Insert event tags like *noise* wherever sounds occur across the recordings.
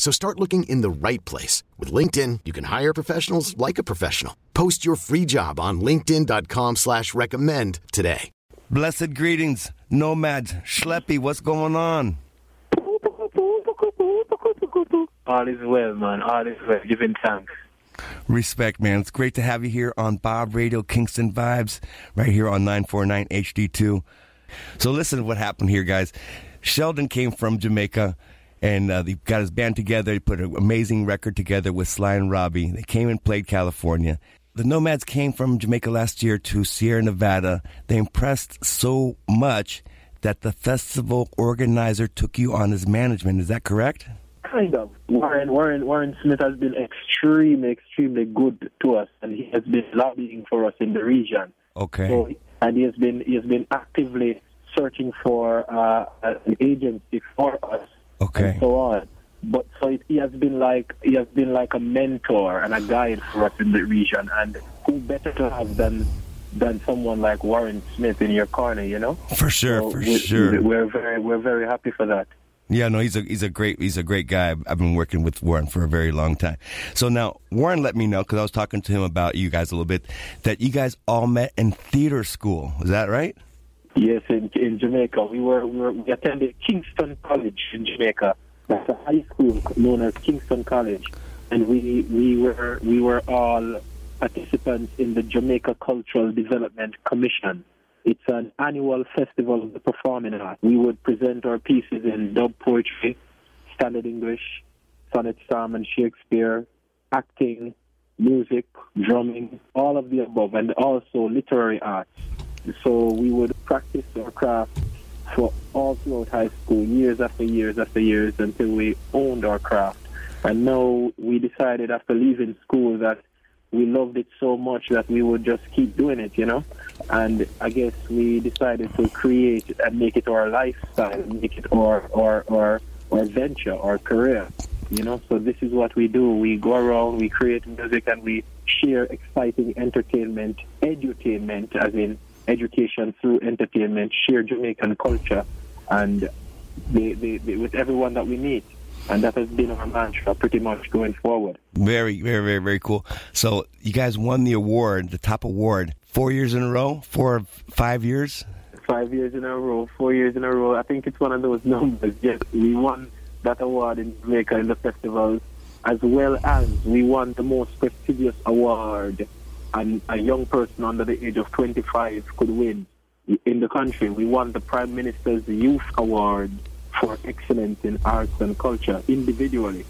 So start looking in the right place. With LinkedIn, you can hire professionals like a professional. Post your free job on linkedin.com slash recommend today. Blessed greetings, nomads. Schleppy, what's going on? All is well, man. All is well. Giving thanks. Respect, man. It's great to have you here on Bob Radio Kingston Vibes, right here on 949 HD2. So listen to what happened here, guys. Sheldon came from Jamaica and uh, they got his band together. He put an amazing record together with Sly and Robbie. They came and played California. The No-Maddz came from Jamaica last year to Sierra Nevada. They impressed so much that the festival organizer took you on as management. Is that correct? Kind of. Warren, Warren, Warren Smith has been extremely, extremely good to us, and he has been lobbying for us in the region. Okay. So, and he has been he has been actively searching for uh, an agency for us Okay. and so on. But so it, he has been like he has been like a mentor and a guide for us in the region, and who better to have than than someone like Warren Smith in your corner, you know? For sure, So for we- sure. We're very we're very happy for that. Yeah, no, he's a he's a great he's a great guy. I've been working with Warren for a very long time. So now Warren let me know because I was talking to him about you guys a little bit that you guys all met in theater school. Is that right? Yes, in, in Jamaica, we were, we were we attended Kingston College in Jamaica. That's a high school known as Kingston College, and we we were we were all participants in the Jamaica Cultural Development Commission. It's an annual festival of the performing arts. We would present our pieces in dub poetry, standard English, sonnet, psalm, and Shakespeare, acting, music, drumming, all of the above, and also literary arts. So we would practice our craft for all throughout high school, years after years after years, until we owned our craft. And now we decided after leaving school that we loved it so much that we would just keep doing it, you know. And I guess we decided to create and make it our lifestyle, make it our our our, our venture, our career, you know. So this is what we do. We go around, we create music, and we share exciting entertainment, edutainment, as in education through entertainment, share Jamaican culture, and with everyone that we meet. And that has been our mantra pretty much going forward. Very, very, very, very cool. So you guys won the award, the top award, four years in a row, four five years. Five years in a row, four years in a row. I think it's one of those *laughs* numbers. Yes, we won that award in Jamaica in the festival, as well as we won the most prestigious award and a young person under the age of 25 could win in the country. We won the Prime Minister's Youth Award for excellence in arts and culture individually.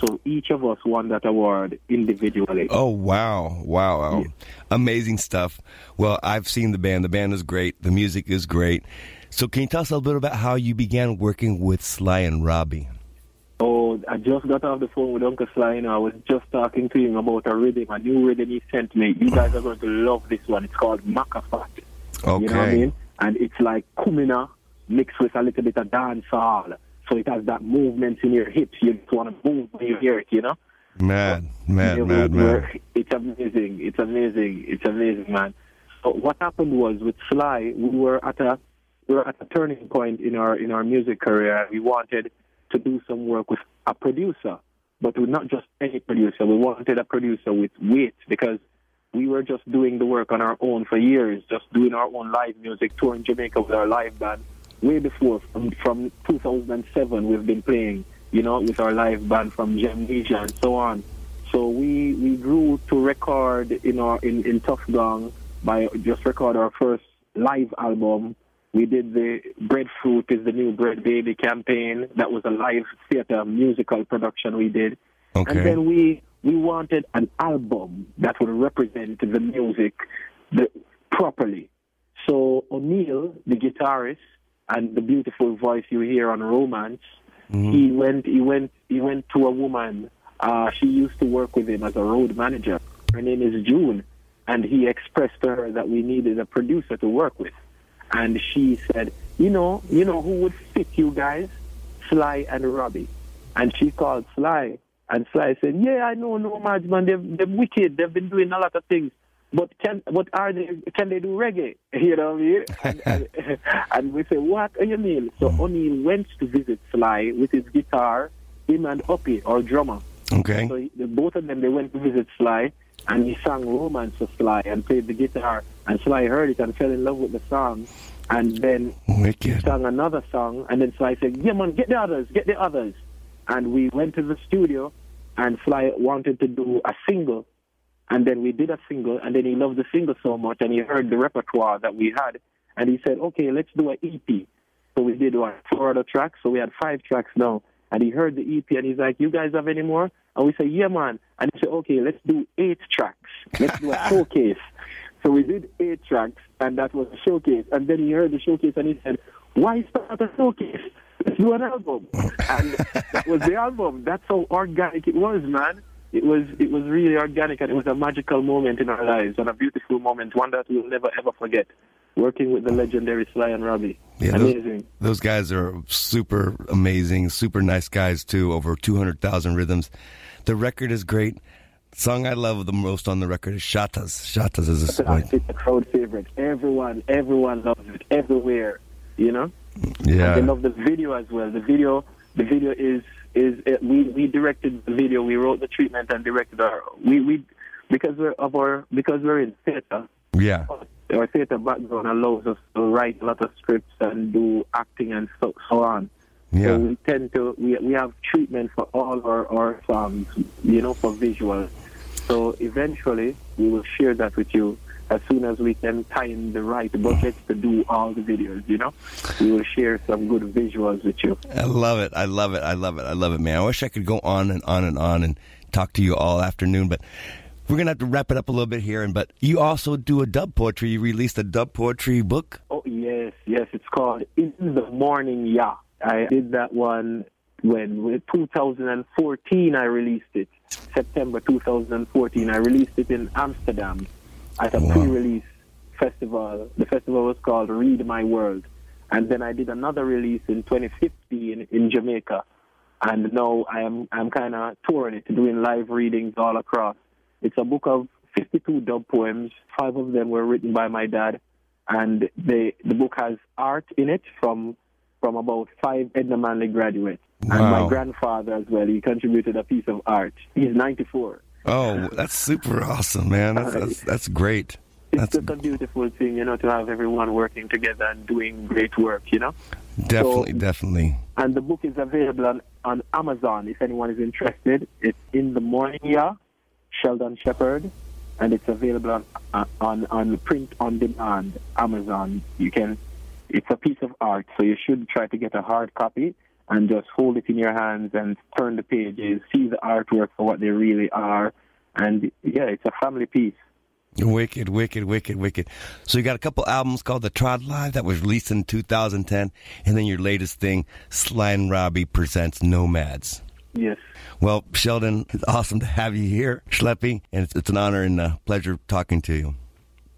So each of us won that award individually. Oh wow, wow, wow. Oh, amazing stuff. Well, I've seen the band. The band is great. The music is great. So, can you tell us a little bit about how you began working with Sly and Robbie? Oh, I just got off the phone with Uncle Sly. You know, I was just talking to him about a rhythm, a new rhythm he sent me. You guys are going to love this one. It's called Macafat. Okay. You know what I mean? And it's like kumina mixed with a little bit of dancehall. So it has that movement in your hips. You just want to move when you hear it, you know? Mad, mad, Yeah, mad, mad. It's amazing. It's amazing. It's amazing, man. So what happened was with Sly, we were at a we were at a turning point in our in our music career. We wanted to do some work with a producer, but with not just any producer. We wanted a producer with weight because we were just doing the work on our own for years, just doing our own live music, touring Jamaica with our live band. Way before, from, from 2007, we've been playing, you know, with our live band from Jamnesia and so on. So we, we grew to record in our in, in Tuff Gong by just record our first live album. We did the Breadfruit is the new Bread Baby campaign. That was a live theater musical production we did. Okay. And then we we wanted an album that would represent the music the, properly. So O'Neill, the guitarist, and the beautiful voice you hear on Romance, he went he went he went to a woman. Uh, she used to work with him as a road manager. Her name is June, and he expressed to her that we needed a producer to work with. And she said, "You know, you know who would fit you guys? Sly and Robbie." And she called Sly, and Sly said, "Yeah, I know, no, Marge, man. They're, they're wicked. They've been doing a lot of things." But can what are they? Can they do reggae? *laughs* You know what I mean? And, and, *laughs* and we say, what mean? So mm. O'Neill went to visit Sly with his guitar, him and Uppy, our drummer. Okay. So he, both of them, they went to visit Sly, and he sang Romance for Sly and played the guitar. And Sly heard it and fell in love with the song. And then he sang another song, and then Sly said, "Yeah, man, get the others, get the others." And we went to the studio, and Sly wanted to do a single, and then we did a single, and then he loved the single so much, and he heard the repertoire that we had, and he said, "Okay, let's do an EP." So we did what, four other tracks, so we had five tracks now. And he heard the EP, and he's like, "You guys have any more?" And we said, "Yeah, man." And he said, "Okay, let's do eight tracks. Let's do a *laughs* showcase." So we did eight tracks, and that was a showcase. And then he heard the showcase, and he said, "Why start a showcase? Let's do an album." And that was the album. That's how organic it was, man. It was it was really organic, and it was a magical moment in our lives, and a beautiful moment, one that we'll never ever forget. Working with the legendary Sly and Robbie, Yeah, those- amazing. Those guys are super amazing, super nice guys too. Over two hundred thousand rhythms. The record is great. Song I love the most on the record is Shatas. Shatas is a It's a crowd favorite. Everyone, everyone loves it everywhere. You know. Yeah. And they love the video as well. The video, the video is is uh, we we directed the video. We wrote the treatment and directed our we we because we're of our because we're in theater. Yeah. Our theater background allows us to write a lot of scripts and do acting and so, so on. Yeah. So we tend to we we have treatment for all our our songs, you know, for visuals. So eventually we will share that with you as soon as we can time the right budget to do all the videos. You know, we will share some good visuals with you. I love it. I love it. I love it. I love it, man. I wish I could go on and on and on and talk to you all afternoon, but we're gonna have to wrap it up a little bit here. And but you also do a dub poetry. You released a dub poetry book. Oh yes, yes. It's called In the Morning Yeah. I did that one when with 2014. I released it September 2014. I released it in Amsterdam at a Wow. pre-release festival. The festival was called Read My World, and then I did another release in 2015 in Jamaica. And now I am I'm kind of touring it, doing live readings all across. It's a book of 52 dub poems. Five of them were written by my dad, and the the book has art in it from from about five Edna Manley graduates, and my grandfather as well. He contributed a piece of art. He's 94. Oh, that's super awesome, man. That's that's, that's great. It's That's just a beautiful thing, you know, to have everyone working together and doing great work, you know. definitely, So- definitely. And the book is available on, on Amazon if anyone is interested. It's in the morning, yeah, Sheldon Shepherd, and it's available on uh, on on print on demand Amazon. You can. It's a piece of art, so you should try to get a hard copy and just hold it in your hands and turn the pages, see the artwork for what they really are, and yeah, it's a family piece. Wicked, wicked, wicked, wicked. So you got a couple albums called The Trod Live that was released in 2010, and then your latest thing, Sly and Robbie presents No-Maddz. Yes. Well, Sheldon, it's awesome to have you here, Schleppy, and it's, it's an honor and a pleasure talking to you.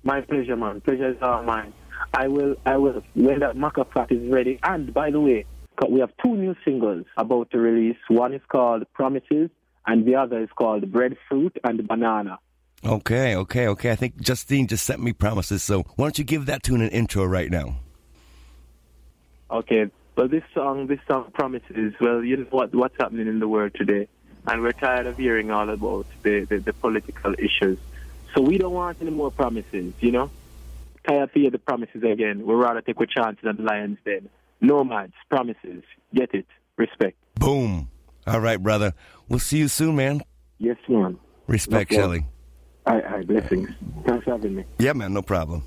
My pleasure, man. Pleasure is all mine. I will, I will, when that Maca Fat is ready. And by the way, we have two new singles about to release. One is called Promises, and the other is called Breadfruit and Banana. Okay, okay, okay. I think Justine just sent me promises, so why don't you give that tune an intro right now? Okay. Well, this song, this song Promises. Well, you know what, what's happening in the world today, and we're tired of hearing all about the, the, the political issues. So we don't want any more promises, you know. Tired to hear the promises again. We'd rather take a chance on the Lions Den. No-Maddz, promises. Get it. Respect. Boom. All right, brother. We'll see you soon, man. Yes, man. Respect, Shelly. Hi, hi, blessings. Thanks for having me. Yeah, man, no problem.